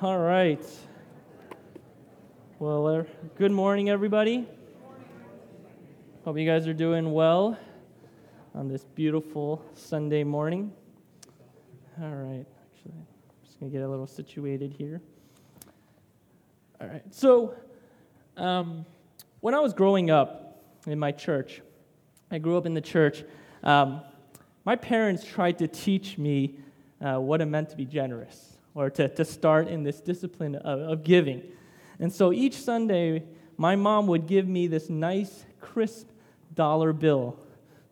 All right. Well, uh, good morning, everybody. Hope you guys are doing well on this beautiful Sunday morning. All right. Actually, I'm just going to get a little situated here. All right. So, um, when I was growing up in my church, I grew up in the church. Um, my parents tried to teach me uh, what it meant to be generous or to, to start in this discipline of, of giving. And so each Sunday, my mom would give me this nice, crisp dollar bill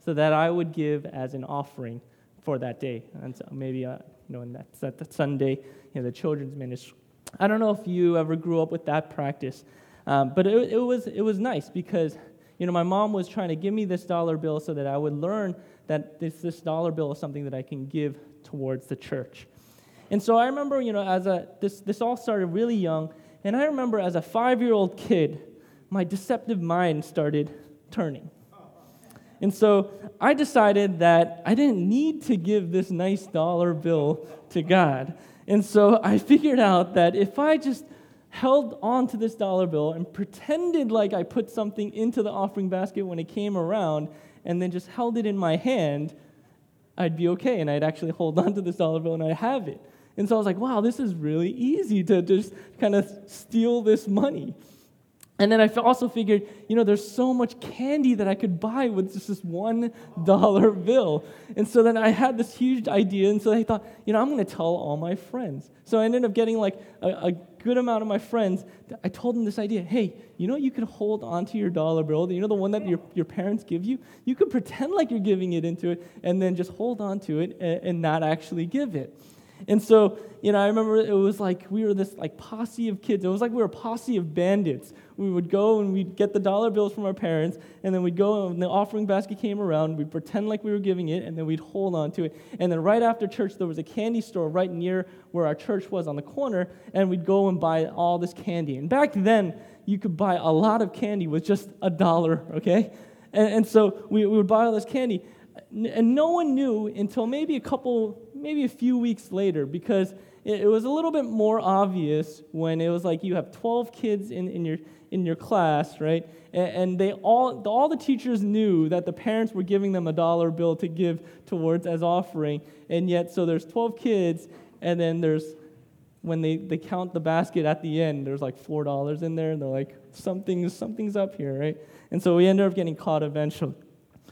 so that I would give as an offering for that day. And so maybe, uh, you know, and that, that Sunday, you know, the children's ministry. I don't know if you ever grew up with that practice, um, but it, it, was, it was nice because, you know, my mom was trying to give me this dollar bill so that I would learn that this, this dollar bill is something that I can give towards the church. And so I remember, you know, as a, this, this all started really young, and I remember as a five year old kid, my deceptive mind started turning. And so I decided that I didn't need to give this nice dollar bill to God. And so I figured out that if I just held on to this dollar bill and pretended like I put something into the offering basket when it came around, and then just held it in my hand, I'd be okay. And I'd actually hold on to this dollar bill and I'd have it. And so I was like, wow, this is really easy to just kind of steal this money. And then I also figured, you know, there's so much candy that I could buy with just this one dollar bill. And so then I had this huge idea, and so I thought, you know, I'm going to tell all my friends. So I ended up getting like a, a, good amount of my friends. I told them this idea hey, you know, you could hold onto your dollar bill, you know, the one that your, your parents give you? You could pretend like you're giving it into it, and then just hold on to it and, and not actually give it. And so, you know, I remember it was like we were this like posse of kids. It was like we were a posse of bandits. We would go and we'd get the dollar bills from our parents, and then we'd go and the offering basket came around. We'd pretend like we were giving it, and then we'd hold on to it. And then right after church, there was a candy store right near where our church was on the corner, and we'd go and buy all this candy. And back then, you could buy a lot of candy with just a dollar, okay? And, and so we, we would buy all this candy and no one knew until maybe a couple, maybe a few weeks later, because it, was a little bit more obvious when it was like you have 12 kids in, in, your, in your class, right? And, and they all, all the teachers knew that the parents were giving them a dollar bill to give towards as offering, and yet, so there's 12 kids, and then there's when they, they count the basket at the end, there's like four dollars in there, and they're like, something's something's up here, right? And so we ended up getting caught eventually.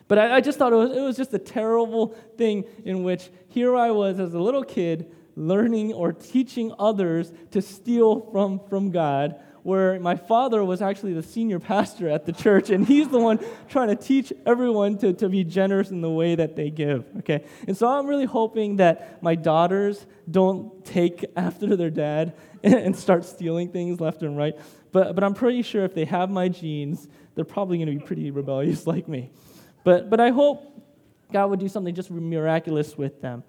But I, I just thought it was, it was just a terrible thing in which here I was as a little kid learning or teaching others to steal from, from God, where my father was actually the senior pastor at the church, and he's the one trying to teach everyone to, to be generous in the way that they give. Okay? And so I'm really hoping that my daughters don't take after their dad and, and start stealing things left and right. But, but I'm pretty sure if they have my genes, they're probably going to be pretty rebellious like me. But, but I hope God would do something just miraculous with them.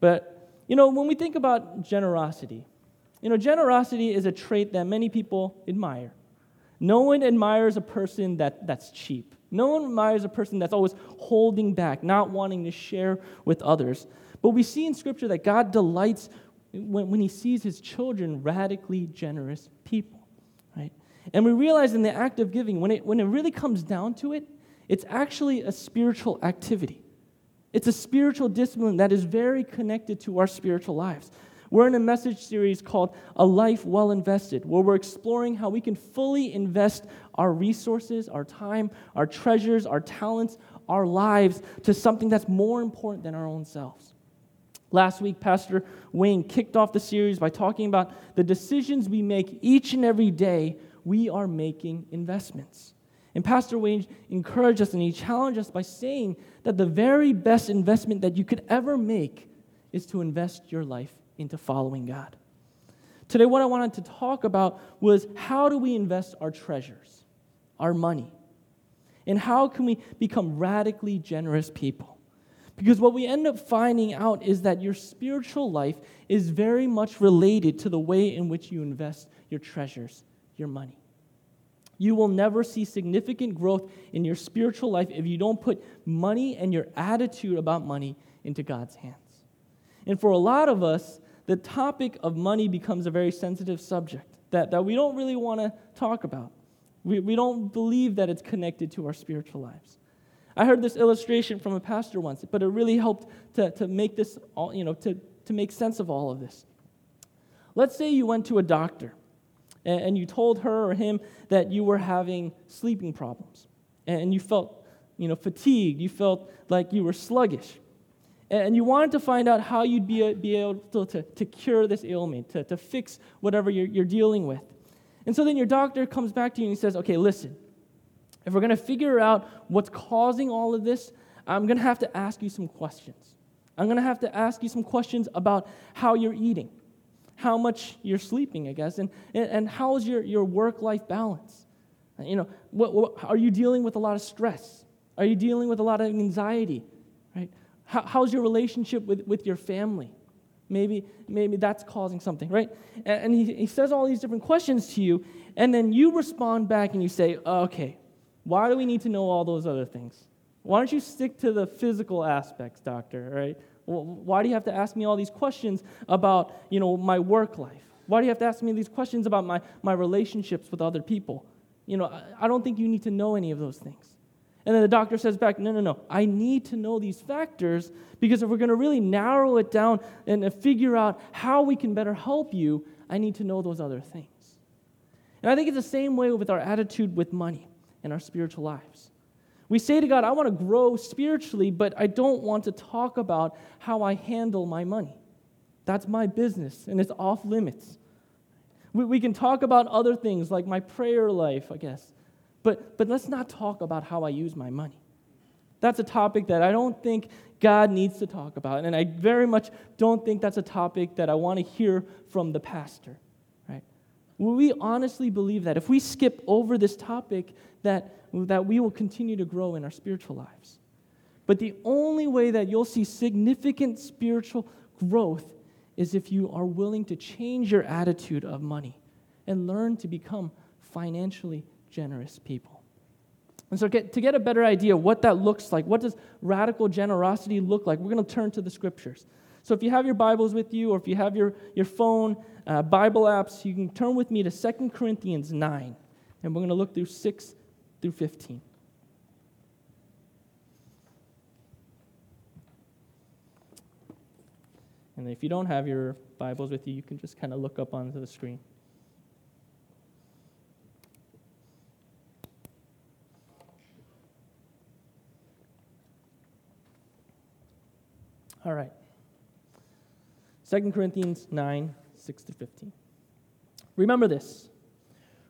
But, you know, when we think about generosity, you know, generosity is a trait that many people admire. No one admires a person that, that's cheap. No one admires a person that's always holding back, not wanting to share with others. But we see in Scripture that God delights when, when He sees His children radically generous people, right? And we realize in the act of giving, when it, when it really comes down to it, it's actually a spiritual activity. It's a spiritual discipline that is very connected to our spiritual lives. We're in a message series called A Life Well Invested, where we're exploring how we can fully invest our resources, our time, our treasures, our talents, our lives to something that's more important than our own selves. Last week, Pastor Wayne kicked off the series by talking about the decisions we make each and every day, we are making investments. And Pastor Wayne encouraged us and he challenged us by saying that the very best investment that you could ever make is to invest your life into following God. Today, what I wanted to talk about was how do we invest our treasures, our money, and how can we become radically generous people? Because what we end up finding out is that your spiritual life is very much related to the way in which you invest your treasures, your money. You will never see significant growth in your spiritual life if you don't put money and your attitude about money into God's hands. And for a lot of us, the topic of money becomes a very sensitive subject that, that we don't really want to talk about. We, we don't believe that it's connected to our spiritual lives. I heard this illustration from a pastor once, but it really helped to, to make this, all, you know, to, to make sense of all of this. Let's say you went to a doctor and, you told her or him that you were having sleeping problems and you felt, you know, fatigued, you felt like you were sluggish. And you wanted to find out how you'd be, uh, be able to, to, to cure this ailment, to, to fix whatever you're, you're dealing with. And so then your doctor comes back to you and he says, okay, listen, if we're going to figure out what's causing all of this, I'm going to have to ask you some questions. I'm going to have to ask you some questions about how you're eating, how much you're sleeping, I guess, and, and, how's your, your work life balance? You know, what, what, are you dealing with a lot of stress? Are you dealing with a lot of anxiety? Right? How, how's your relationship with, with your family? Maybe, maybe that's causing something, right? And, and he, he says all these different questions to you, and then you respond back and you say, okay, why do we need to know all those other things? Why don't you stick to the physical aspects, doctor, right? Why do you have to ask me all these questions about, you know, my work life? Why do you have to ask me these questions about my, my relationships with other people? You know, I, I don't think you need to know any of those things. And then the doctor says back, no, no, no, I need to know these factors because if we're going to really narrow it down and figure out how we can better help you, I need to know those other things. And I think it's the same way with our attitude with money and our spiritual lives. We say to God, I want to grow spiritually, but I don't want to talk about how I handle my money. That's my business, and it's off limits. We, we can talk about other things like my prayer life, I guess. But, but let's not talk about how I use my money. That's a topic that I don't think God needs to talk about. And I very much don't think that's a topic that I want to hear from the pastor. Right? We honestly believe that if we skip over this topic, that, that we will continue to grow in our spiritual lives. But the only way that you'll see significant spiritual growth is if you are willing to change your attitude of money and learn to become financially generous people. And so, get, to get a better idea of what that looks like, what does radical generosity look like, we're going to turn to the scriptures. So, if you have your Bibles with you, or if you have your, your phone, uh, Bible apps, you can turn with me to 2 Corinthians 9, and we're going to look through 6 through 15. And if you don't have your Bibles with you, you can just kind of look up onto the screen. All right. 2 Corinthians 9, 6 to 15. Remember this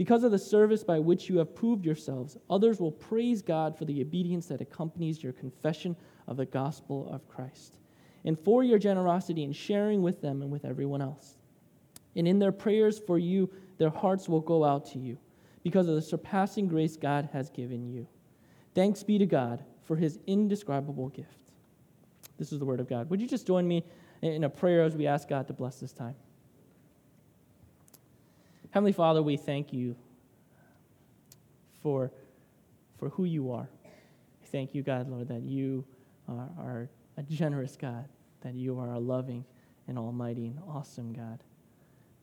Because of the service by which you have proved yourselves, others will praise God for the obedience that accompanies your confession of the gospel of Christ, and for your generosity in sharing with them and with everyone else. And in their prayers for you, their hearts will go out to you because of the surpassing grace God has given you. Thanks be to God for his indescribable gift. This is the word of God. Would you just join me in a prayer as we ask God to bless this time? Heavenly Father, we thank you for, for who you are. Thank you, God, Lord, that you are, are a generous God, that you are a loving and almighty and awesome God.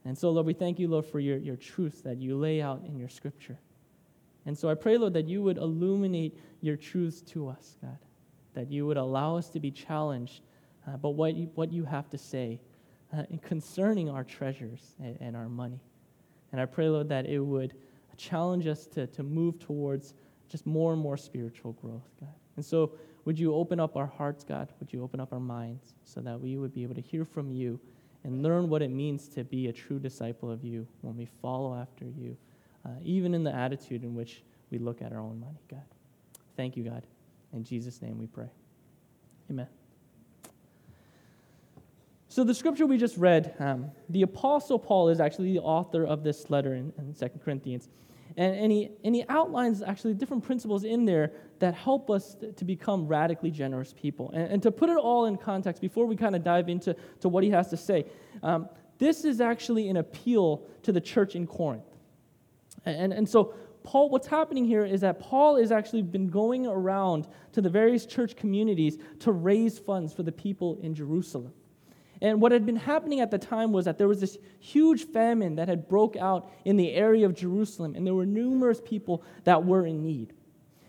And so, Lord, we thank you, Lord, for your, your truth that you lay out in your scripture. And so I pray, Lord, that you would illuminate your truths to us, God, that you would allow us to be challenged uh, but what you, what you have to say uh, concerning our treasures and, and our money. And I pray, Lord, that it would challenge us to, to move towards just more and more spiritual growth, God. And so, would you open up our hearts, God? Would you open up our minds so that we would be able to hear from you and learn what it means to be a true disciple of you when we follow after you, uh, even in the attitude in which we look at our own money, God. Thank you, God. In Jesus' name we pray. Amen. So, the scripture we just read, um, the Apostle Paul is actually the author of this letter in, in 2 Corinthians. And, and, he, and he outlines actually different principles in there that help us to become radically generous people. And, and to put it all in context, before we kind of dive into to what he has to say, um, this is actually an appeal to the church in Corinth. And, and so, Paul, what's happening here is that Paul has actually been going around to the various church communities to raise funds for the people in Jerusalem. And what had been happening at the time was that there was this huge famine that had broke out in the area of Jerusalem, and there were numerous people that were in need.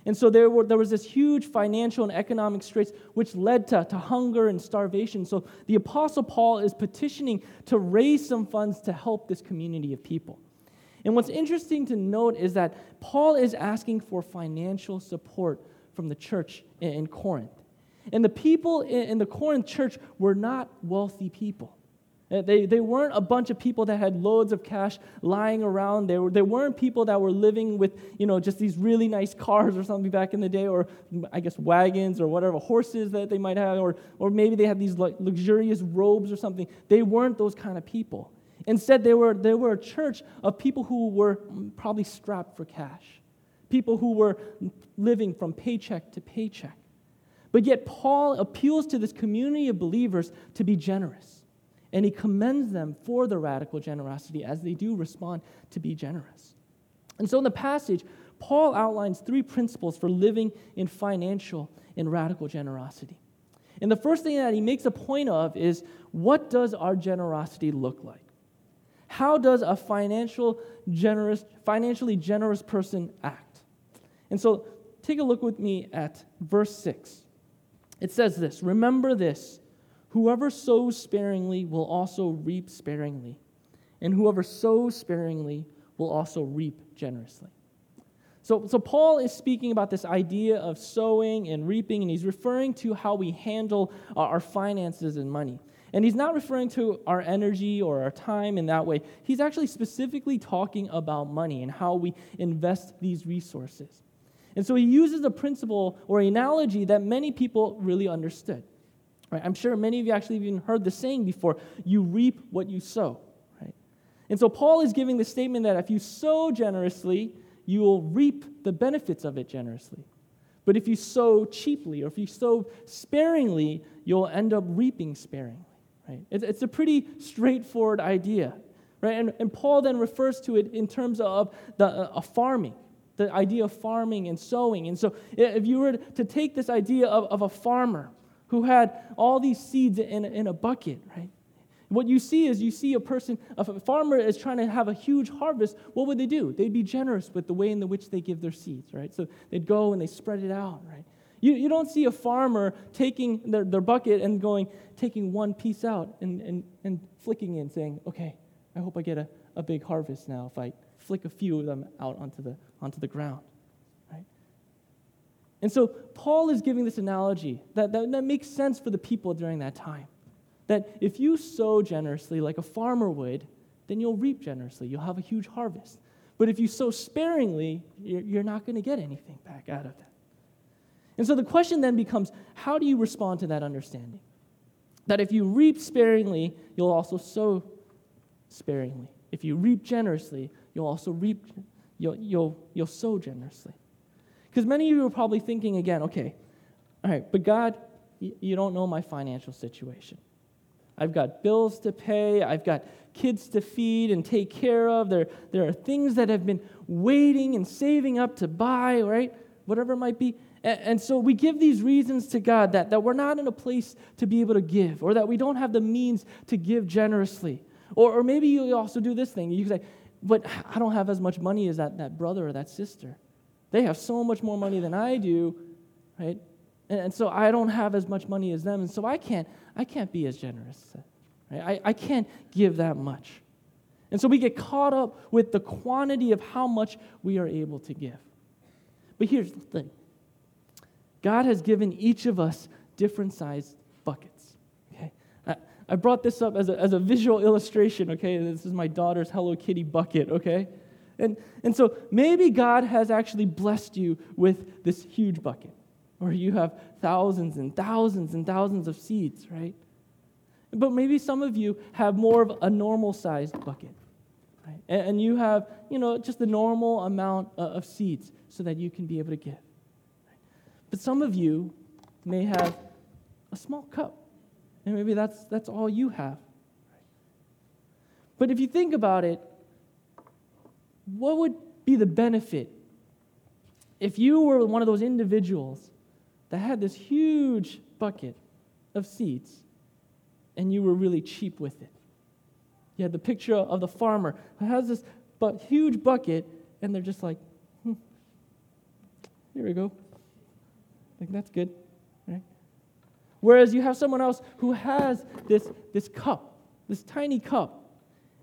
And so there, were, there was this huge financial and economic straits, which led to, to hunger and starvation. So the Apostle Paul is petitioning to raise some funds to help this community of people. And what's interesting to note is that Paul is asking for financial support from the church in, in Corinth. And the people in the Corinth church were not wealthy people. Uh, they, they weren't a bunch of people that had loads of cash lying around. They, were, they weren't people that were living with, you know, just these really nice cars or something back in the day, or mm, I guess wagons or whatever, horses that they might have, or, or maybe they had these luxurious robes or something. They weren't those kind of people. Instead, they were, they were a church of people who were mm, probably strapped for cash, people who were mm, living from paycheck to paycheck. But yet, Paul appeals to this community of believers to be generous. And he commends them for the radical generosity as they do respond to be generous. And so, in the passage, Paul outlines three principles for living in financial and radical generosity. And the first thing that he makes a point of is what does our generosity look like? How does a financial generous, financially generous person act? And so take a look with me at verse 6. It says this Remember this whoever sows sparingly will also reap sparingly, and whoever sows sparingly will also reap generously. So, so Paul is speaking about this idea of sowing and reaping, and he's referring to how we handle our finances and money. And he's not referring to our energy or our time in that way. He's actually specifically talking about money and how we invest these resources. And so he uses a principle or analogy that many people really understood. Right? I'm sure many of you actually even heard the saying before you reap what you sow. Right? And so Paul is giving the statement that if you sow generously, you will reap the benefits of it generously. But if you sow cheaply or if you sow sparingly, you'll end up reaping sparingly. Right? It's, it's a pretty straightforward idea. Right? And, and Paul then refers to it in terms of the, uh, farming the idea of farming and sowing. And so, if you were to take this idea of, of a farmer who had all these seeds in, in a bucket, right? What you see is you see a person, a farmer is trying to have a huge harvest. What would they do? They'd be generous with the way in which they give their seeds, right? So they'd go and they spread it out, right? You, you don't see a farmer taking their, their bucket and going, taking one piece out and, and, and flicking it and saying, okay, I hope I get a, a big harvest now if I flick a few of them out onto the, onto the ground. Right? And so Paul is giving this analogy that, that, that makes sense for the people during that time. That if you sow generously like a farmer would, then you'll reap generously. You'll have a huge harvest. But if you sow sparingly, you're, you're not going to get anything back out of that. And so the question then becomes how do you respond to that understanding? That if you reap sparingly, you'll also sow sparingly. If you reap generously, you'll also reap, you'll, you'll, you'll sow generously. Because many of you are probably thinking again, okay, all right, but God, you don't know my financial situation. I've got bills to pay, I've got kids to feed and take care of. There, there are things that have been waiting and saving up to buy, right? Whatever it might be. And, and so we give these reasons to God that, that we're not in a place to be able to give, or that we don't have the means to give generously. Or, or maybe you also do this thing. You say, but I don't have as much money as that, that brother or that sister. They have so much more money than I do, right? And, and so I don't have as much money as them, and so I can't, I can't be as generous. Right? I, I can't give that much. And so we get caught up with the quantity of how much we are able to give. But here's the thing God has given each of us different sized? I, brought this up as a, as a visual illustration, okay? This is my daughter's Hello Kitty bucket, okay? And, and so maybe God has actually blessed you with this huge bucket, where you have thousands and thousands and thousands of seeds, right? But maybe some of you have more of a normal sized bucket. Right? And, and you have, you know, just the normal amount uh, of seeds so that you can be able to give. But some of you may have a small cup, and maybe that's, that's all you have. But if you think about it, what would be the benefit if you were one of those individuals that had this huge bucket of seeds and you were really cheap with it? You had the picture of the farmer who has this but huge bucket, and they're just like, hmm, here we go. Like, that's good? Whereas you have someone else who has this, this cup, this tiny cup.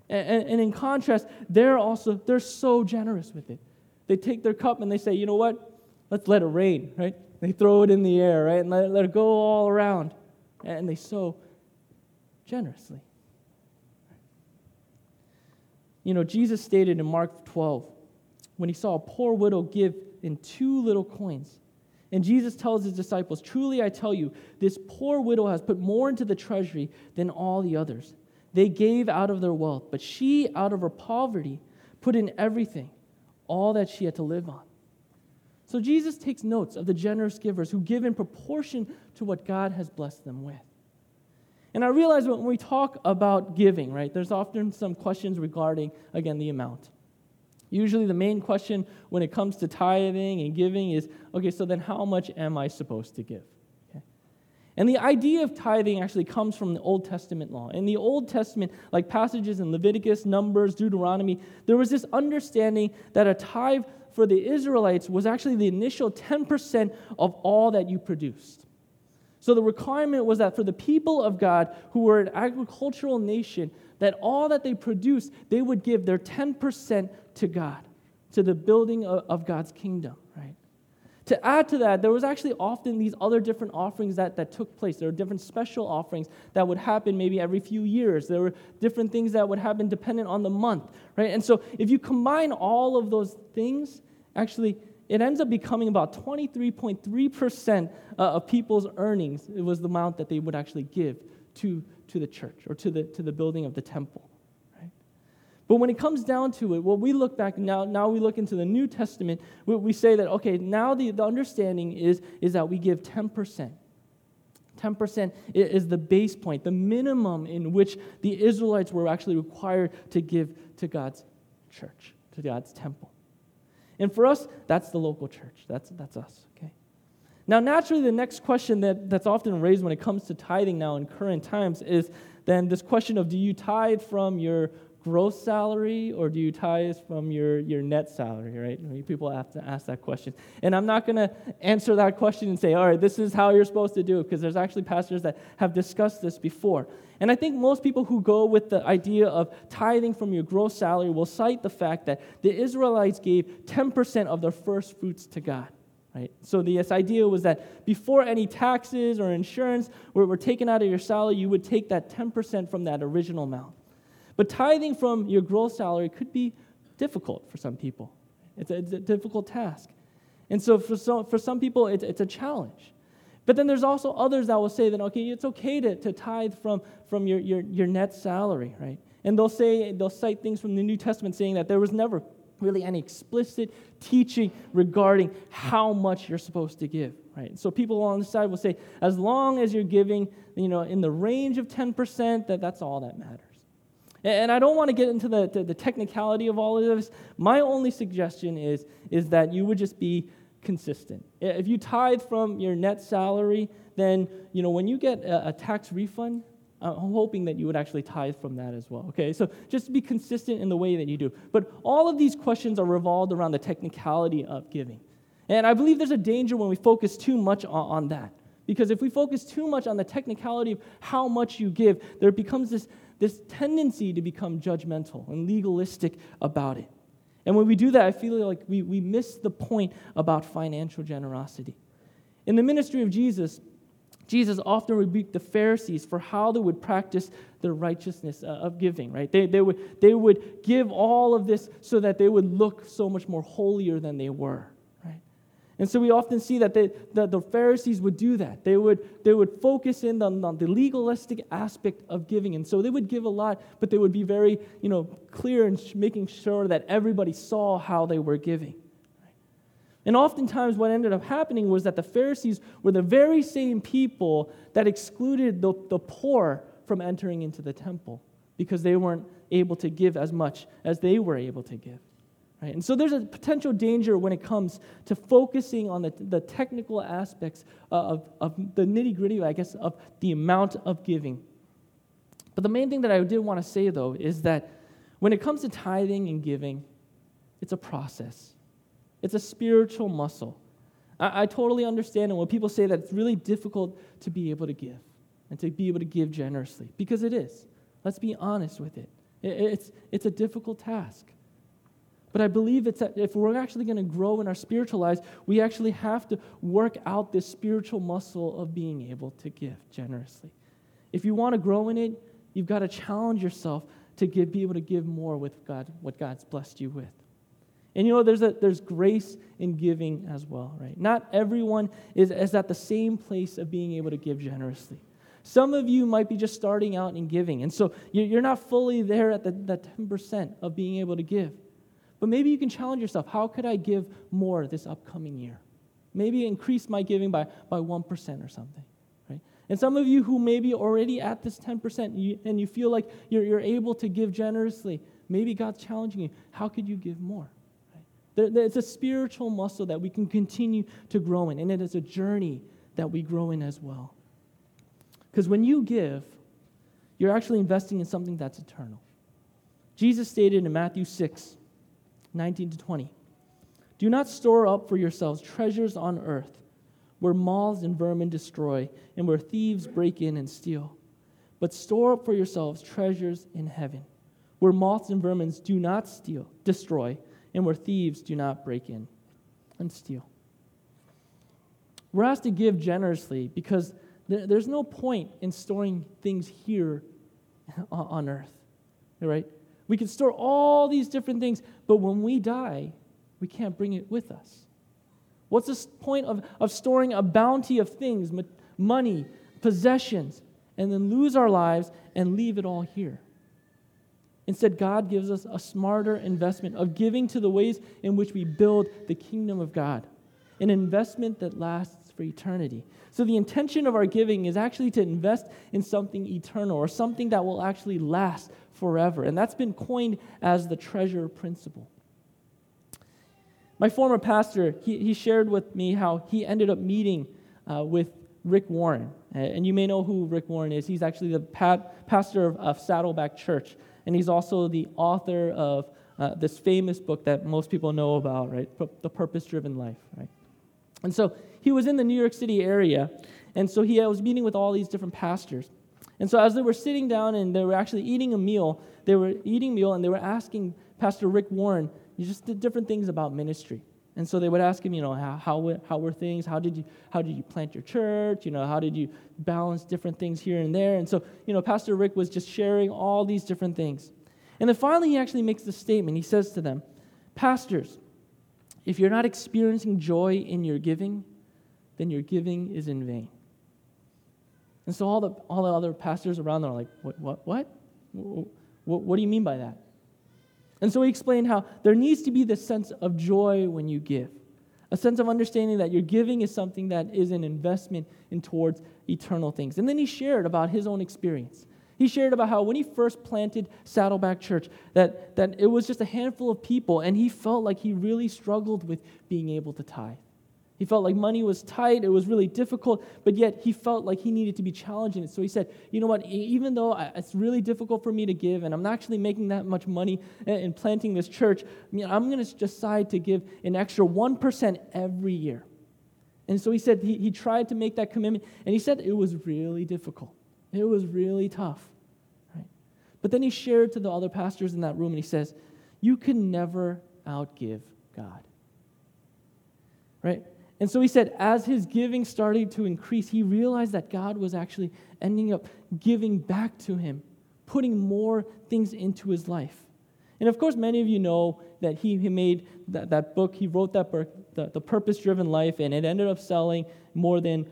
And, and, and in contrast, they're also, they're so generous with it. They take their cup and they say, you know what? Let's let it rain, right? They throw it in the air, right? And let, it, let it go all around. And they sow generously. You know, Jesus stated in Mark 12 when he saw a poor widow give in two little coins. And Jesus tells his disciples, Truly I tell you, this poor widow has put more into the treasury than all the others. They gave out of their wealth, but she, out of her poverty, put in everything, all that she had to live on. So Jesus takes notes of the generous givers who give in proportion to what God has blessed them with. And I realize when we talk about giving, right, there's often some questions regarding, again, the amount. Usually the main question when it comes to tithing and giving is okay, so then how much am I supposed to give? Okay. And the idea of tithing actually comes from the Old Testament law. In the Old Testament, like passages in Leviticus, Numbers, Deuteronomy, there was this understanding that a tithe for the Israelites was actually the initial 10% of all that you produced. So the requirement was that for the people of God who were an agricultural nation, that all that they produced, they would give their 10% to God, to the building of, of God's kingdom, right? To add to that, there was actually often these other different offerings that, that took place. There were different special offerings that would happen maybe every few years. There were different things that would happen dependent on the month, right? And so if you combine all of those things, actually, it ends up becoming about 23.3% uh, of people's earnings. It was the amount that they would actually give to, to the church or to the, to the building of the temple. Right? But when it comes down to it, what we look back now, now we look into the New Testament, we, we say that, okay, now the, the understanding is, is that we give 10%. 10% is the base point, the minimum in which the Israelites were actually required to give to God's church, to God's temple. And for us, that's the local church. That's, that's us? Now, naturally, the next question that, that's often raised when it comes to tithing now in current times is then this question of do you tithe from your gross salary or do you tithe from your, your net salary, right? People have to ask that question. And I'm not going to answer that question and say, all right, this is how you're supposed to do it, because there's actually pastors that have discussed this before. And I think most people who go with the idea of tithing from your gross salary will cite the fact that the Israelites gave 10% of their first fruits to God. Right? So this idea was that before any taxes or insurance were, were taken out of your salary, you would take that 10% from that original amount. But tithing from your gross salary could be difficult for some people. It's a, it's a difficult task. And so for some, for some people, it's, it's a challenge. But then there's also others that will say that, okay, it's okay to, to tithe from, from your, your, your net salary, right? And they'll say, they'll cite things from the New Testament saying that there was never really any explicit teaching regarding how much you're supposed to give, right? So people on the side will say, as long as you're giving, you know, in the range of 10%, that that's all that matters. And I don't want to get into the, the, the technicality of all of this. My only suggestion is, is that you would just be consistent. If you tithe from your net salary, then you know when you get a, a tax refund, I'm hoping that you would actually tithe from that as well. Okay, so just be consistent in the way that you do. But all of these questions are revolved around the technicality of giving. And I believe there's a danger when we focus too much on, on that. Because if we focus too much on the technicality of how much you give, there becomes this, this tendency to become judgmental and legalistic about it. And when we do that, I feel like we, we miss the point about financial generosity. In the ministry of Jesus, Jesus often rebuked the Pharisees for how they would practice the righteousness uh, of giving, right? They, they, would, they would give all of this so that they would look so much more holier than they were. Right? And so we often see that, they, that the Pharisees would do that. They would, they would focus in on, on, the legalistic aspect of giving. And so they would give a lot, but they would be very you know, clear in making sure that everybody saw how they were giving. And oftentimes, what ended up happening was that the Pharisees were the very same people that excluded the, the poor from entering into the temple because they weren't able to give as much as they were able to give. Right? And so there's a potential danger when it comes to focusing on the, the technical aspects of, of the nitty gritty, I guess, of the amount of giving. But the main thing that I did want to say, though, is that when it comes to tithing and giving, it's a process, it's a spiritual muscle. I, I totally understand it when people say that it's really difficult to be able to give and to be able to give generously, because it is. Let's be honest with it. it it's, it's a difficult task. But I believe it's that if we're actually going to grow in our spiritual lives, we actually have to work out this spiritual muscle of being able to give generously. If you want to grow in it, you've got to challenge yourself to give, be able to give more with God, what God's blessed you with. And you know, there's, a, there's grace in giving as well, right? Not everyone is, is at the same place of being able to give generously. Some of you might be just starting out in giving, and so you're not fully there at the, that 10% of being able to give. But maybe you can challenge yourself how could I give more this upcoming year? Maybe increase my giving by, by 1% or something. Right? And some of you who may be already at this 10% and you, and you feel like you're, you're able to give generously, maybe God's challenging you. How could you give more? It's a spiritual muscle that we can continue to grow in, and it is a journey that we grow in as well. Because when you give, you're actually investing in something that's eternal. Jesus stated in Matthew 6, 19 to 20. Do not store up for yourselves treasures on earth, where moths and vermin destroy, and where thieves break in and steal. But store up for yourselves treasures in heaven, where moths and vermin do not steal, destroy, and where thieves do not break in and steal. We're asked to give generously because there's no point in storing things here on earth, right? We can store all these different things, but when we die, we can't bring it with us. What's the point of, of storing a bounty of things, money, possessions, and then lose our lives and leave it all here? Instead, God gives us a smarter investment of giving to the ways in which we build the kingdom of God, an investment that lasts for eternity. So, the intention of our giving is actually to invest in something eternal or something that will actually last forever. And that's been coined as the treasure principle. My former pastor, he, he shared with me how he ended up meeting uh, with Rick Warren. And you may know who Rick Warren is. He's actually the pastor of, of, Saddleback Church. And he's also the author of uh, this famous book that most people know about, right? The Purpose Driven Life, right? And so he was in the New York City area. And so he was meeting with all these different pastors. And so as they were sitting down and they were actually eating a meal, they were eating meal and they were asking Pastor Rick Warren just different things about ministry. And so they would ask him, you know, how, how, how were things? How did, you, how did you plant your church? You know, how did you balance different things here and there? And so, you know, Pastor Rick was just sharing all these different things. And then finally, he actually makes this statement. He says to them, Pastors, if you're not experiencing joy in your giving, then your giving is in vain. And so all the, all the other pastors around them are like, what, what, what? What, what do you mean by that? And so he explained how there needs to be this sense of joy when you give, a sense of understanding that your giving is something that is an investment in towards eternal things. And then he shared about his own experience. He shared about how when he first planted Saddleback Church, that, that it was just a handful of people, and he felt like he really struggled with being able to tithe. He felt like money was tight, it was really difficult, but yet he felt like he needed to be challenging it. So he said, You know what, even though it's really difficult for me to give, and I'm not actually making that much money in planting this church, I'm going to decide to give an extra 1% every year. And so he said he, he tried to make that commitment, and he said it was really difficult. It was really tough. Right? But then he shared to the other pastors in that room, and he says, You can never outgive God. Right? And so he said, as his giving started to increase, he realized that God was actually ending up giving back to him, putting more things into his life. And of course, many of you know that he, he made that, that book, he wrote that book, the, the Purpose Driven Life, and it ended up selling more than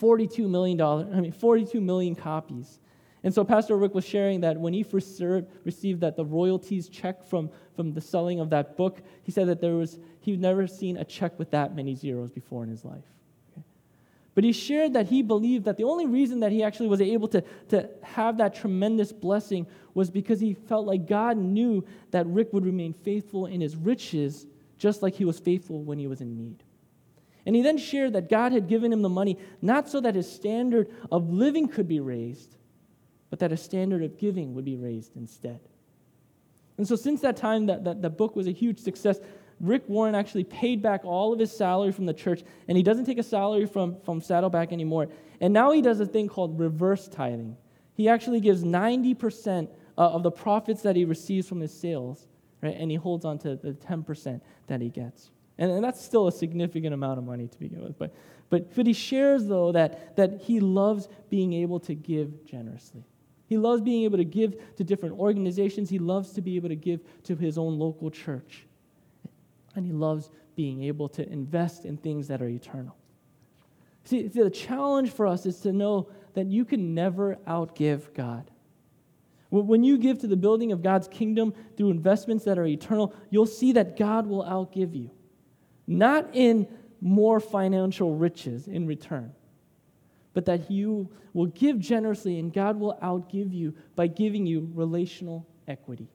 $42 million, I mean, 42 million copies. And so Pastor Rick was sharing that when he first received that the royalties check from, from the selling of that book, he said that there was, he'd never seen a check with that many zeros before in his life. But he shared that he believed that the only reason that he actually was able to, to have that tremendous blessing was because he felt like God knew that Rick would remain faithful in his riches, just like he was faithful when he was in need. And he then shared that God had given him the money not so that his standard of living could be raised, but that a standard of giving would be raised instead. And so, since that time, that, that, that book was a huge success. Rick Warren actually paid back all of his salary from the church, and he doesn't take a salary from, from Saddleback anymore. And now he does a thing called reverse tithing. He actually gives 90% uh, of the profits that he receives from his sales, right? And he holds on to the 10% that he gets. And, and that's still a significant amount of money to begin with. But, but, but he shares, though, that, that he loves being able to give generously. He loves being able to give to different organizations. He loves to be able to give to his own local church. And he loves being able to invest in things that are eternal. See, the challenge for us is to know that you can never outgive God. When you give to the building of God's kingdom through investments that are eternal, you'll see that God will outgive you not in more financial riches in return, but that you will give generously and God will outgive you by giving you relational equity.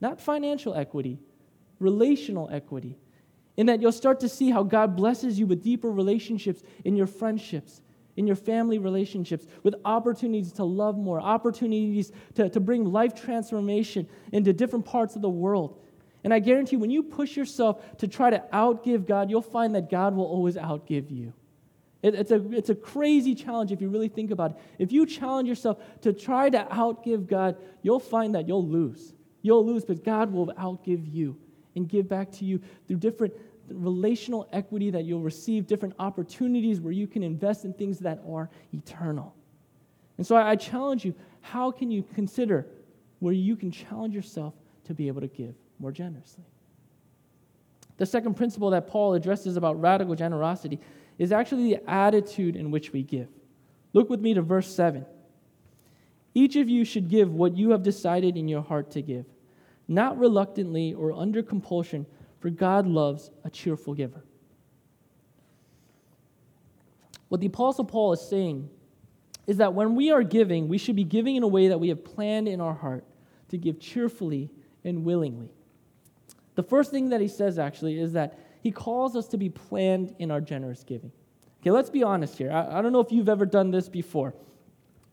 Not financial equity, relational equity. In that you'll start to see how God blesses you with deeper relationships in your friendships, in your family relationships, with opportunities to love more, opportunities to, to bring life transformation into different parts of the world. And I guarantee when you push yourself to try to outgive God, you'll find that God will always outgive you. It, it's, a, it's a crazy challenge if you really think about it. If you challenge yourself to try to outgive God, you'll find that you'll lose. You'll lose, but God will outgive you and give back to you through different relational equity that you'll receive, different opportunities where you can invest in things that are eternal. And so I, I challenge you how can you consider where you can challenge yourself to be able to give? more generously. The second principle that Paul addresses about radical generosity is actually the attitude in which we give. Look with me to verse 7. Each of you should give what you have decided in your heart to give, not reluctantly or under compulsion, for God loves a cheerful giver. What the Apostle Paul is saying is that when we are giving, we should be giving in a way that we have planned in our heart to give cheerfully and willingly. The first thing that he says actually is that he calls us to be planned in our generous giving. Okay, let's be honest here. I, I don't know if you've ever done this before.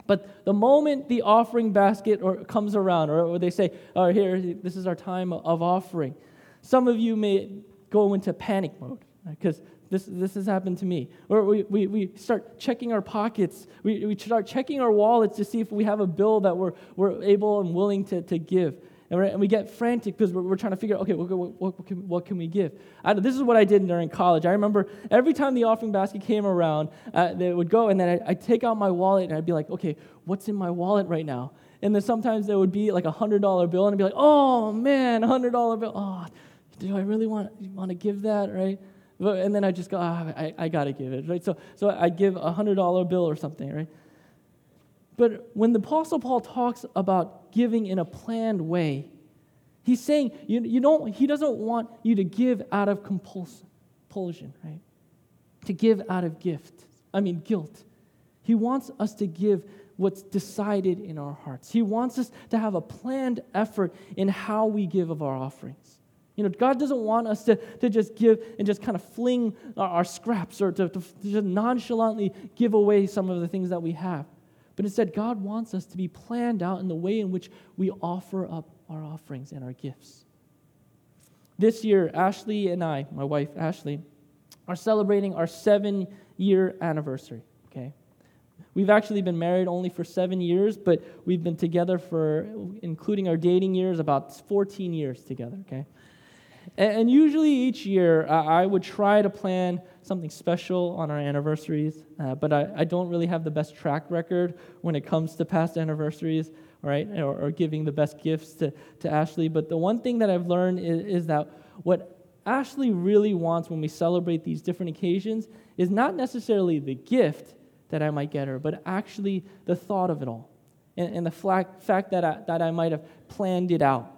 But the moment the offering basket or comes around, or, or they say, "Oh, here, this is our time of offering," some of you may go into panic mode because this, this has happened to me. Or we, we, we start checking our pockets. We, we start checking our wallets to see if we have a bill that we're, we're able and willing to, to give and, and we get frantic because we're, we're, trying to figure out, okay, what, what, what, can, what can we give? I, this is what I did during college. I remember every time the offering basket came around, uh, they would go, and then I'd, I'd take out my wallet, and I'd be like, okay, what's in my wallet right now? And then sometimes there would be like a $100 bill, and I'd be like, oh, man, a $100 bill. Oh, do I really want, want to give that, right? And then I just go, oh, I, I got to give it, right? So, so I give a $100 bill or something, right? But when the Apostle Paul talks about giving in a planned way, he's saying you, you don't, he doesn't want you to give out of compulsion, right? To give out of gift, I mean, guilt. He wants us to give what's decided in our hearts. He wants us to have a planned effort in how we give of our offerings. You know, God doesn't want us to, to just give and just kind of fling our, our scraps or to, to, to just nonchalantly give away some of the things that we have. But instead, God wants us to be planned out in the way in which we offer up our offerings and our gifts. This year, Ashley and I, my wife Ashley, are celebrating our seven year anniversary, okay? We've actually been married only for seven years, but we've been together for, including our dating years, about 14 years together, okay? And, usually each year, I would try to plan something special on our anniversaries, uh, but I, I, don't really have the best track record when it comes to past anniversaries, right? Or, or giving the best gifts to, to Ashley. But the one thing that I've learned is, is that what Ashley really wants when we celebrate these different occasions is not necessarily the gift that I might get her, but actually the thought of it all and, and the fact that I, that I might have planned it out.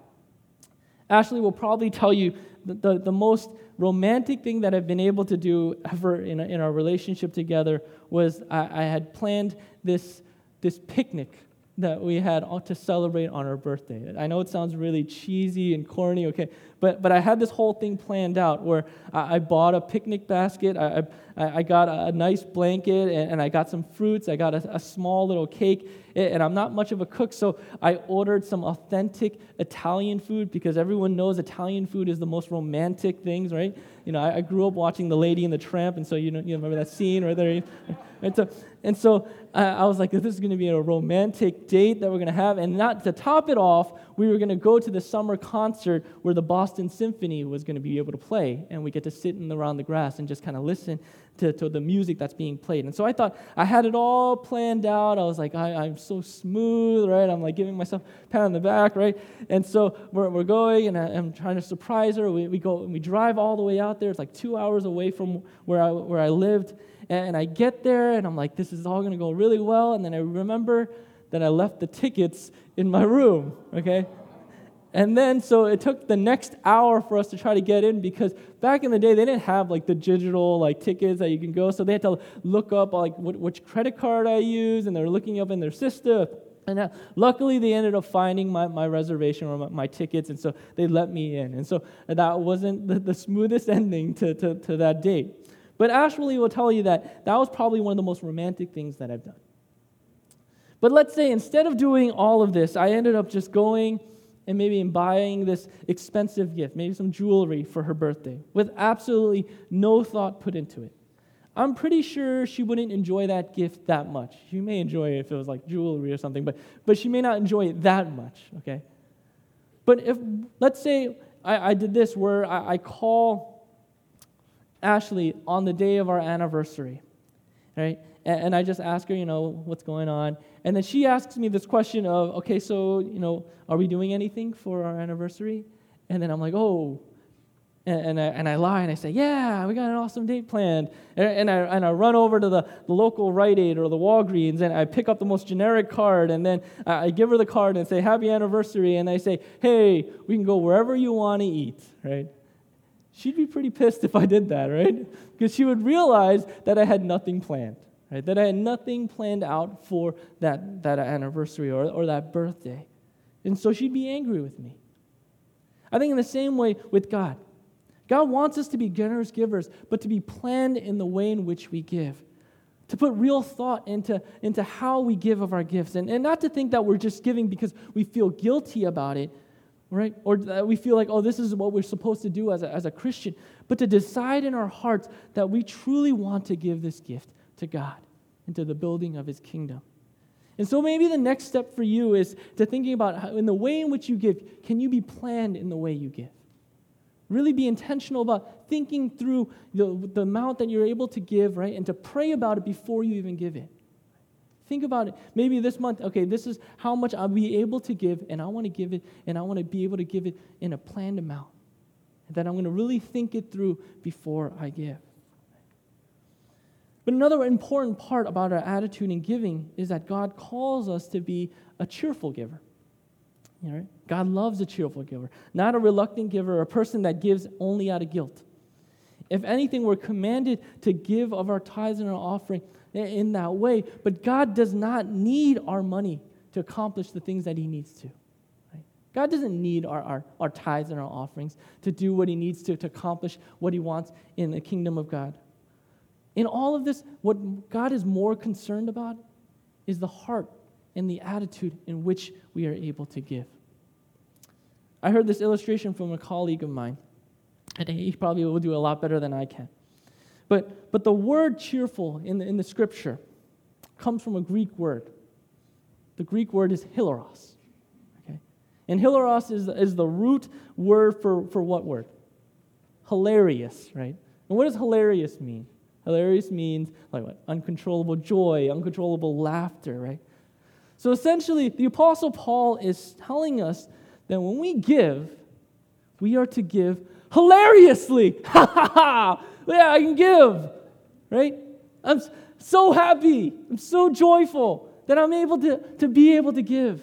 Ashley will probably tell you the, the, the, most romantic thing that I've been able to do ever in, in our relationship together was I, I had planned this, this picnic that we had to celebrate on our birthday. I know it sounds really cheesy and corny, okay, but, but I had this whole thing planned out where I, I bought a picnic basket, I, I, I got a, nice blanket, and, and, I got some fruits, I got a, a, small little cake, and I'm not much of a cook, so I ordered some authentic Italian food because everyone knows Italian food is the most romantic things, right? You know, I, I grew up watching The Lady and the Tramp, and so you know, you remember that scene right there? And so, and so I was like, this is going to be a romantic date that we're going to have. And not to top it off, we were going to go to the summer concert where the Boston Symphony was going to be able to play. And we get to sit in around the grass and just kind of listen to, to the music that's being played. And so I thought I had it all planned out. I was like, I, am so smooth, right? I'm like giving myself a pat on the back, right? And so we're, we're going, and I, am trying to surprise her. We, we go and we drive all the way out there. It's like two hours away from where I, where I lived. And I get there, and I'm like, this is all going to go really well. And then I remember that I left the tickets in my room, okay? And then, so it took the next hour for us to try to get in because back in the day, they didn't have like the digital like tickets that you can go. So they had to look up like which credit card I use, and they're looking up in their system. And uh, luckily, they ended up finding my, my reservation or my, my, tickets, and so they let me in. And so that wasn't the, the smoothest ending to, to, to that date. But Ashley will tell you that that was probably one of the most romantic things that I've done. But let's say instead of doing all of this, I ended up just going and maybe in buying this expensive gift, maybe some jewelry for her birthday, with absolutely no thought put into it. I'm pretty sure she wouldn't enjoy that gift that much. She may enjoy it if it was like jewelry or something, but, but she may not enjoy it that much, okay? But if, let's say I, I did this where I, I call Ashley on the day of our anniversary, right? And, and I just ask her, you know, what's going on. And then she asks me this question of, okay, so, you know, are we doing anything for our anniversary? And then I'm like, oh. And, and, I, and I lie and I say, yeah, we got an awesome date planned. And, and, I, and I run over to the, the local Rite Aid or the Walgreens and I pick up the most generic card and then I, I give her the card and say, happy anniversary. And I say, hey, we can go wherever you want to eat, right? She'd be pretty pissed if I did that, right? Because she would realize that I had nothing planned right? That I had nothing planned out for that, that anniversary or, or that birthday. And so she'd be angry with me. I think in the same way with God. God wants us to be generous givers, but to be planned in the way in which we give. To put real thought into, into how we give of our gifts. And, and not to think that we're just giving because we feel guilty about it, right? Or that we feel like, oh, this is what we're supposed to do as a, as a Christian. But to decide in our hearts that we truly want to give this gift to God and to the building of his kingdom. And so maybe the next step for you is to thinking about how, in the way in which you give, can you be planned in the way you give? Really be intentional about thinking through the, the amount that you're able to give, right? And to pray about it before you even give it. Think about it. Maybe this month, okay, this is how much I'll be able to give, and I want to give it, and I want to be able to give it in a planned amount. And that I'm going to really think it through before I give. But another important part about our attitude in giving is that God calls us to be a cheerful giver. You know, God loves a cheerful giver, not a reluctant giver, a person that gives only out of guilt. If anything, we're commanded to give of our tithes and our offering in that way, but God does not need our money to accomplish the things that He needs to. Right? God doesn't need our, our, our tithes and our offerings to do what He needs to to accomplish what He wants in the kingdom of God. In all of this, what God is more concerned about is the heart and the attitude in which we are able to give. I heard this illustration from a colleague of mine, and he probably will do a lot better than I can. But, but the word cheerful in the, in the scripture comes from a Greek word. The Greek word is hilaros. Okay? And hilaros is, is the root word for, for what word? Hilarious, right? And what does hilarious mean? Hilarious means like what? Uncontrollable joy, uncontrollable laughter, right? So essentially, the Apostle Paul is telling us that when we give, we are to give hilariously. Ha ha ha! Yeah, I can give, right? I'm so happy. I'm so joyful that I'm able to, to be able to give.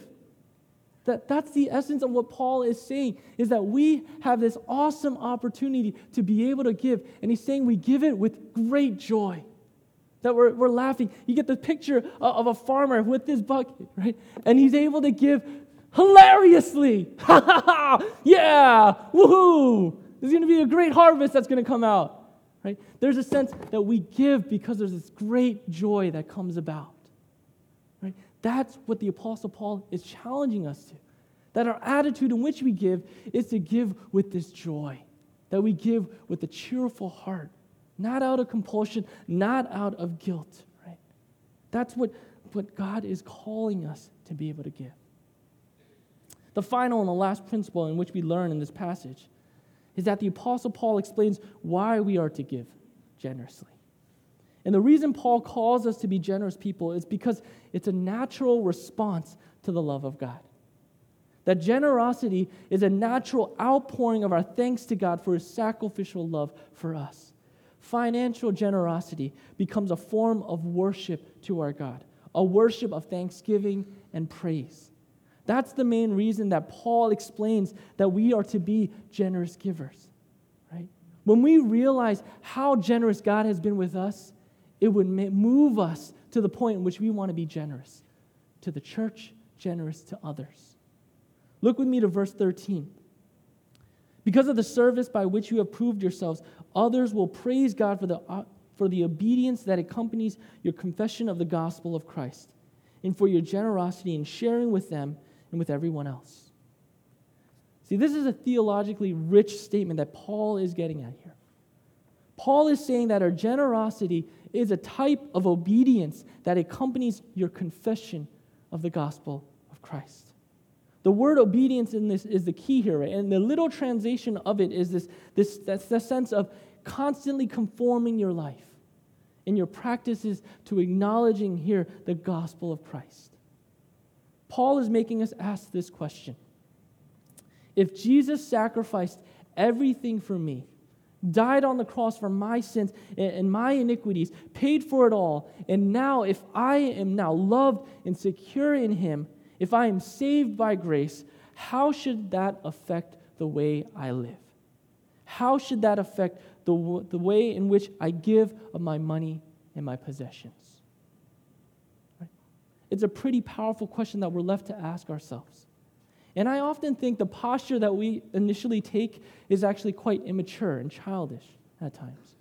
That, that's the essence of what Paul is saying, is that we have this awesome opportunity to be able to give. And he's saying we give it with great joy. That we're, we're laughing. You get the picture of a farmer with this bucket, right? And he's able to give hilariously. Ha ha ha! Yeah, woohoo! There's going to be a great harvest that's going to come out. Right? There's a sense that we give because there's this great joy that comes about. That's what the Apostle Paul is challenging us to. That our attitude in which we give is to give with this joy. That we give with a cheerful heart, not out of compulsion, not out of guilt. Right? That's what, what God is calling us to be able to give. The final and the last principle in which we learn in this passage is that the Apostle Paul explains why we are to give generously. And the reason Paul calls us to be generous people is because it's a natural response to the love of God. That generosity is a natural outpouring of our thanks to God for his sacrificial love for us. Financial generosity becomes a form of worship to our God, a worship of thanksgiving and praise. That's the main reason that Paul explains that we are to be generous givers, right? When we realize how generous God has been with us, it would move us to the point in which we want to be generous to the church, generous to others. Look with me to verse 13. Because of the service by which you have proved yourselves, others will praise God for the, uh, for the obedience that accompanies your confession of the gospel of Christ, and for your generosity in sharing with them and with everyone else. See, this is a theologically rich statement that Paul is getting at here. Paul is saying that our generosity is a type of obedience that accompanies your confession of the gospel of Christ. The word obedience in this is the key here, right? And the little translation of it is this, this that's the sense of constantly conforming your life and your practices to acknowledging here the gospel of Christ. Paul is making us ask this question If Jesus sacrificed everything for me, died on the cross for my sins and my iniquities, paid for it all, and now if I am now loved and secure in Him, if I am saved by grace, how should that affect the way I live? How should that affect the, the way in which I give of my money and my possessions? It's a pretty powerful question that we're left to ask ourselves. And I often think the posture that we initially take is actually quite immature and childish at times.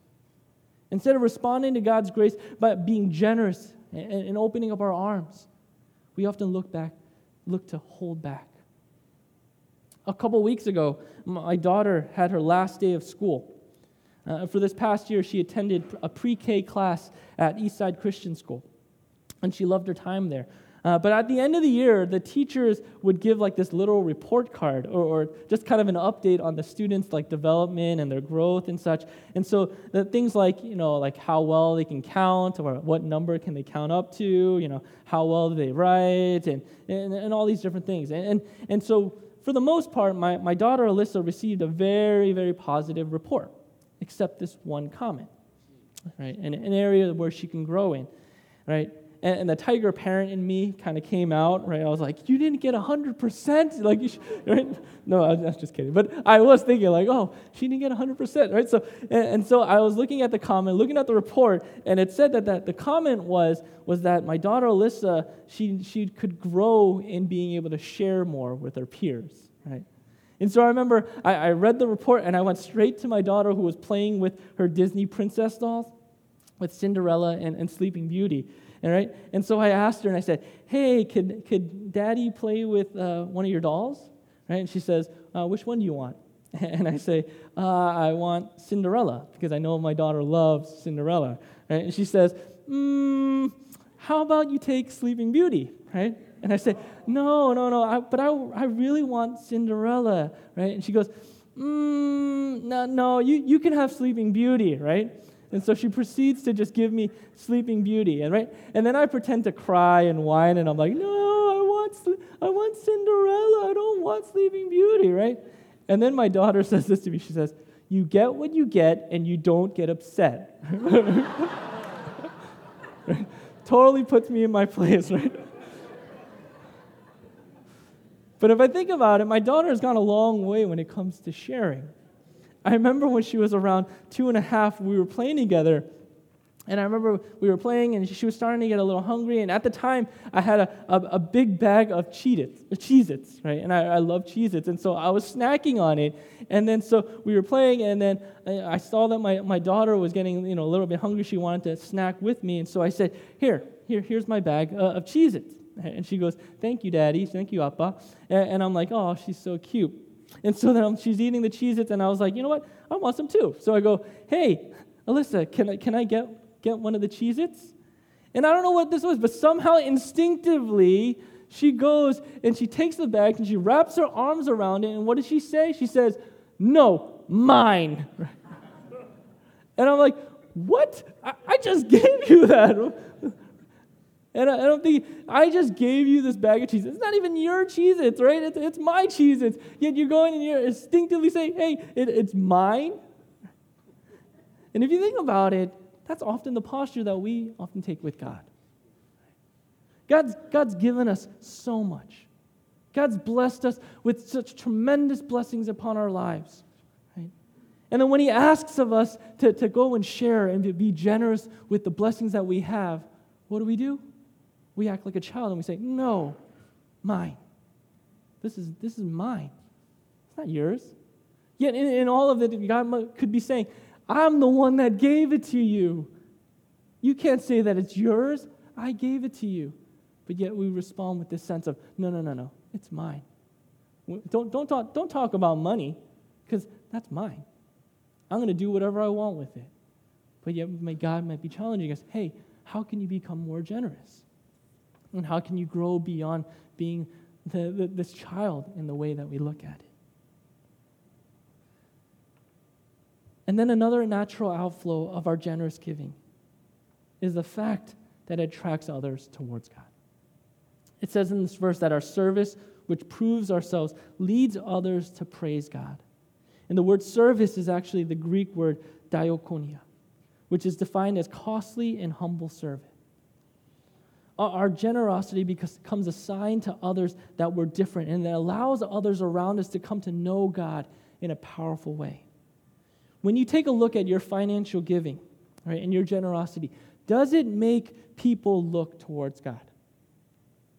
Instead of responding to God's grace by being generous and, opening up our arms, we often look back, look to hold back. A couple weeks ago, my daughter had her last day of school. Uh, for this past year, she attended a pre K class at Eastside Christian School and she loved her time there. Uh, but at the end of the year, the teachers would give like this little report card or, or, just kind of an update on the students' like development and their growth and such. And so the things like you know like how well they can count or what number can they count up to, you know how well do they write and and, and all these different things. And, and and so for the most part, my, my daughter Alyssa received a very very positive report, except this one comment, right? And an area where she can grow in, right? And, and the tiger parent in me kind of came out, right? I was like, you didn't get 100%? Like, should, right? No, I was just kidding. But I was thinking, like, oh, she didn't get 100%, right? So, and, and so I was looking at the comment, looking at the report, and it said that, that the comment was, was that my daughter Alyssa, she, she could grow in being able to share more with her peers, right? And so I remember I, I read the report and I went straight to my daughter who was playing with her Disney princess dolls, with Cinderella and, and Sleeping Beauty. All right? And so I asked her and I said, Hey, could, could daddy play with uh, one of your dolls? Right? And she says, uh, Which one do you want? And I say, uh, I want Cinderella because I know my daughter loves Cinderella. Right? And she says, mm, How about you take Sleeping Beauty? Right? And I say, No, no, no, I, but I, I really want Cinderella. Right? And she goes, mm, No, no, you, you can have Sleeping Beauty. Right? And so she proceeds to just give me Sleeping Beauty, and right, and then I pretend to cry and whine, and I'm like, no, I want, I want Cinderella, I don't want Sleeping Beauty, right? And then my daughter says this to me. She says, "You get what you get, and you don't get upset." totally puts me in my place, right? But if I think about it, my daughter has gone a long way when it comes to sharing. I remember when she was around two and a half, we were playing together. And I remember we were playing, and she was starting to get a little hungry. And at the time, I had a, a, a big bag of Cheez Its, right? And I, I love Cheez Its. And so I was snacking on it. And then so we were playing, and then I saw that my, my daughter was getting you know, a little bit hungry. She wanted to snack with me. And so I said, Here, here here's my bag uh, of Cheez Its. And she goes, Thank you, Daddy. Thank you, Appa. And, and I'm like, Oh, she's so cute. And so then she's eating the Cheez Its, and I was like, you know what? I want some too. So I go, hey, Alyssa, can I, can I get, get one of the Cheez Its? And I don't know what this was, but somehow instinctively, she goes and she takes the bag and she wraps her arms around it. And what does she say? She says, No, mine. and I'm like, What? I, I just gave you that. And I, don't think, I just gave you this bag of cheese. It's not even your cheese, Its, right? It's, it's my cheese. Its. Yet you're going and you're instinctively saying, hey, it, it's mine. And if you think about it, that's often the posture that we often take with God. God's, God's given us so much. God's blessed us with such tremendous blessings upon our lives. Right? And then when He asks of us to, to go and share and to be generous with the blessings that we have, what do we do? We act like a child and we say, No, mine. This is, this is mine. It's not yours. Yet, in, in all of it, God could be saying, I'm the one that gave it to you. You can't say that it's yours. I gave it to you. But yet we respond with this sense of, no, no, no, no, it's mine. Don't, don't, talk, don't talk about money, because that's mine. I'm going to do whatever I want with it. But yet, my God might be challenging us hey, how can you become more generous? And how can you grow beyond being the, the, this child in the way that we look at it? And then another natural outflow of our generous giving is the fact that it attracts others towards God. It says in this verse that our service, which proves ourselves, leads others to praise God. And the word service is actually the Greek word diakonia, which is defined as costly and humble service our generosity becomes a sign to others that we're different and that allows others around us to come to know God in a powerful way. When you take a look at your financial giving right, and your generosity, does it make people look towards God?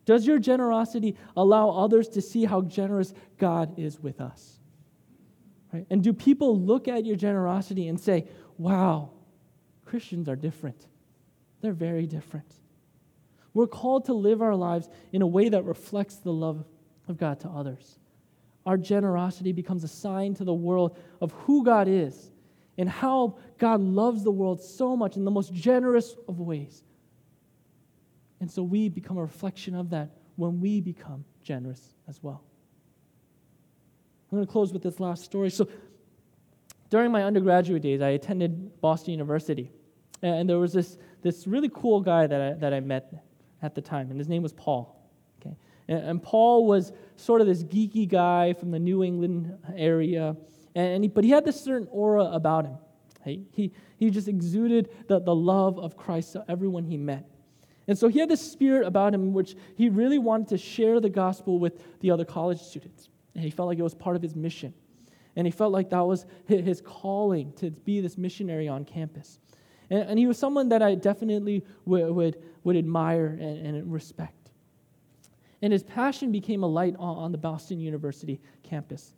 Does your generosity allow others to see how generous God is with us? Right? And do people look at your generosity and say, wow, Christians are different? They're very different. We're called to live our lives in a way that reflects the love of God to others. Our generosity becomes a sign to the world of who God is and how God loves the world so much in the most generous of ways. And so we become a reflection of that when we become generous as well. I'm going to close with this last story. So, during my undergraduate days, I attended Boston University. And there was this, this really cool guy that I, that I met at the time, and his name was Paul. Okay? And, and Paul was sort of this geeky guy from the New England area, and he, but he had this certain aura about him. He, he, he just exuded the, the love of Christ to everyone he met. And so he had this spirit about him which he really wanted to share the gospel with the other college students. And he felt like it was part of his mission. And he felt like that was his calling to be this missionary on campus. And, and he was someone that I definitely would, would, would admire and, and respect. And his passion became a light on, on the Boston University campus,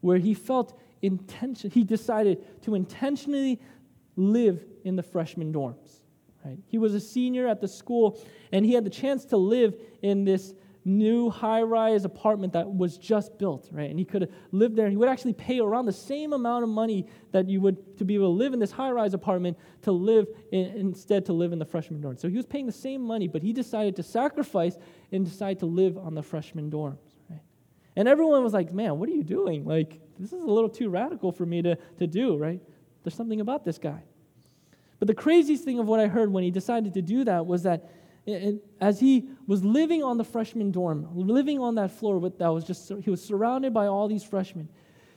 where he felt intention, he decided to intentionally live in the freshman dorms. Right? He was a senior at the school, and he had the chance to live in this new high rise apartment that was just built, right? And he could have lived there and he would actually pay around the same amount of money that you would to be able to live in this high rise apartment to live in, instead to live in the freshman dorm. So he was paying the same money, but he decided to sacrifice and decide to live on the freshman dorms, right? And everyone was like, man, what are you doing? Like, this is a little too radical for me to, to do, right? There's something about this guy. But the craziest thing of what I heard when he decided to do that was that as he was living on the freshman dorm, living on that floor with, that was just, he was surrounded by all these freshmen.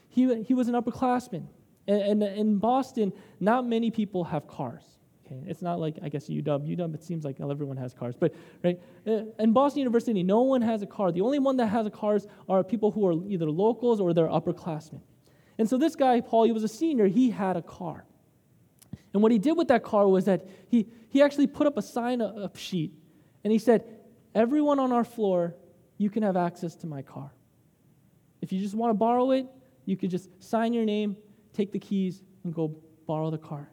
He, he was an upperclassman. And, and in Boston, not many people have cars. Okay? It's not like, I guess, UW. UW, it seems like everyone has cars. But right, uh, in Boston University, no one has a car. The only one that has a cars are people who are either locals or they're upperclassmen. And so this guy, Paul, he was a senior. He had a car. And what he did with that car was that he, he actually put up a sign up sheet and he said, Everyone on our floor, you can have access to my car. If you just want to borrow it, you could just sign your name, take the keys, and go borrow the car.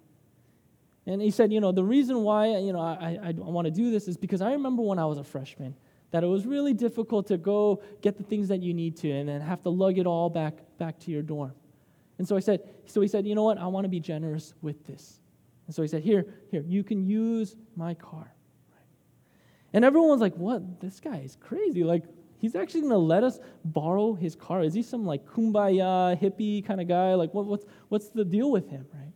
And he said, you know, the reason why, you know, I, I, I want to do this is because I remember when I was a freshman that it was really difficult to go get the things that you need to and then have to lug it all back, back to your dorm. And so I said, so he said, you know what, I want to be generous with this. And so he said, here, here, you can use my car. And everyone's like, what? This guy is crazy. Like, he's actually going to let us borrow his car. Is he some like kumbaya hippie kind of guy? Like, what, what's, what's the deal with him, right?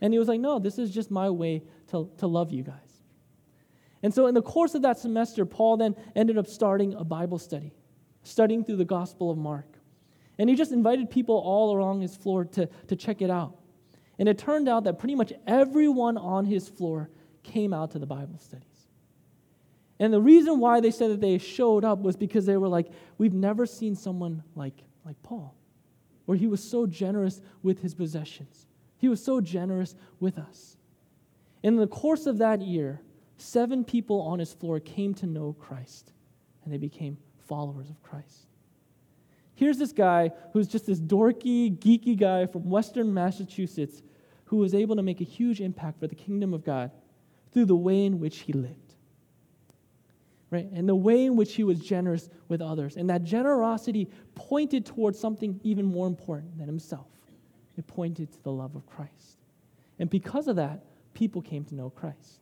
And he was like, no, this is just my way to, to love you guys. And so, in the course of that semester, Paul then ended up starting a Bible study, studying through the Gospel of Mark. And he just invited people all along his floor to, to check it out. And it turned out that pretty much everyone on his floor came out to the Bible studies. And the reason why they said that they showed up was because they were like, we've never seen someone like, like Paul, where he was so generous with his possessions. He was so generous with us. In the course of that year, seven people on his floor came to know Christ, and they became followers of Christ. Here's this guy who's just this dorky, geeky guy from Western Massachusetts who was able to make a huge impact for the kingdom of God through the way in which he lived right? And the way in which he was generous with others. And that generosity pointed towards something even more important than himself. It pointed to the love of Christ. And because of that, people came to know Christ.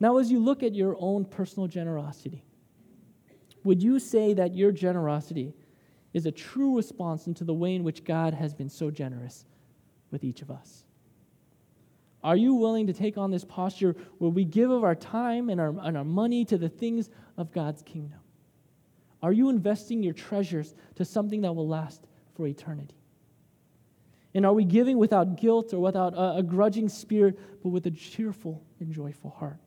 Now, as you look at your own personal generosity, would you say that your generosity is a true response into the way in which God has been so generous with each of us? Are you willing to take on this posture where we give of our time and our, and our money to the things of God's kingdom? Are you investing your treasures to something that will last for eternity? And are we giving without guilt or without a, a grudging spirit, but with a cheerful and joyful heart?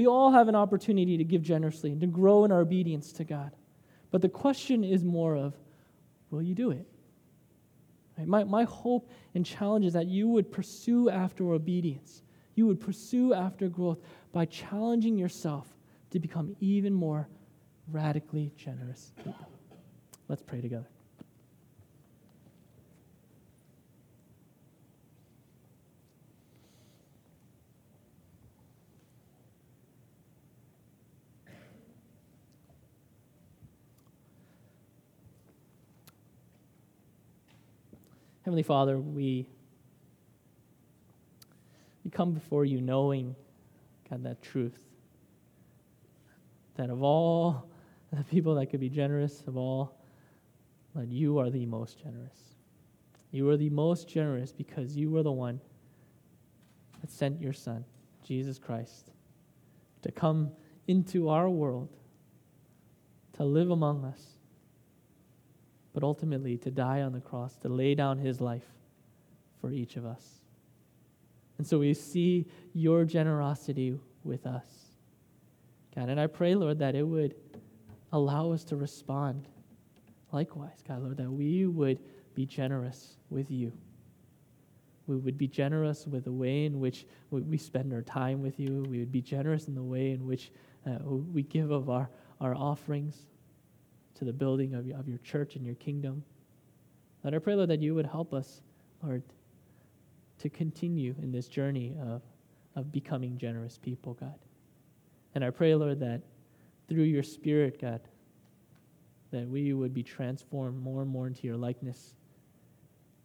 We all have an opportunity to give generously and to grow in our obedience to God. But the question is more of, will you do it? My, my hope and challenge is that you would pursue after obedience. You would pursue after growth by challenging yourself to become even more radically generous. Let's pray together. Heavenly Father, we, we come before you knowing, God, that truth. That of all the people that could be generous, of all, that you are the most generous. You are the most generous because you were the one that sent your Son, Jesus Christ, to come into our world, to live among us but ultimately to die on the cross, to lay down his life for each of us. And so we see your generosity with us. God, and I pray, Lord, that it would allow us to respond likewise, God, Lord, that we would be generous with you. We would be generous with the way in which we spend our time with you. We would be generous in the way in which uh, we give of our, our offerings to the building of, of your church and your kingdom. Lord, I pray, Lord, that you would help us, Lord, to continue in this journey of, of becoming generous people, God. And I pray, Lord, that through your Spirit, God, that we would be transformed more and more into your likeness.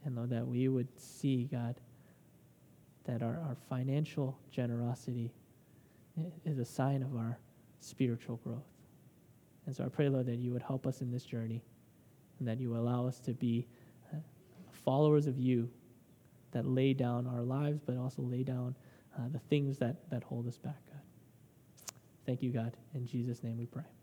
And Lord, that we would see, God, that our, our financial generosity is a sign of our spiritual growth. And so I pray, Lord, that you would help us in this journey and that you allow us to be uh, followers of you that lay down our lives, but also lay down uh, the things that, that hold us back, God. Thank you, God. In Jesus' name we pray.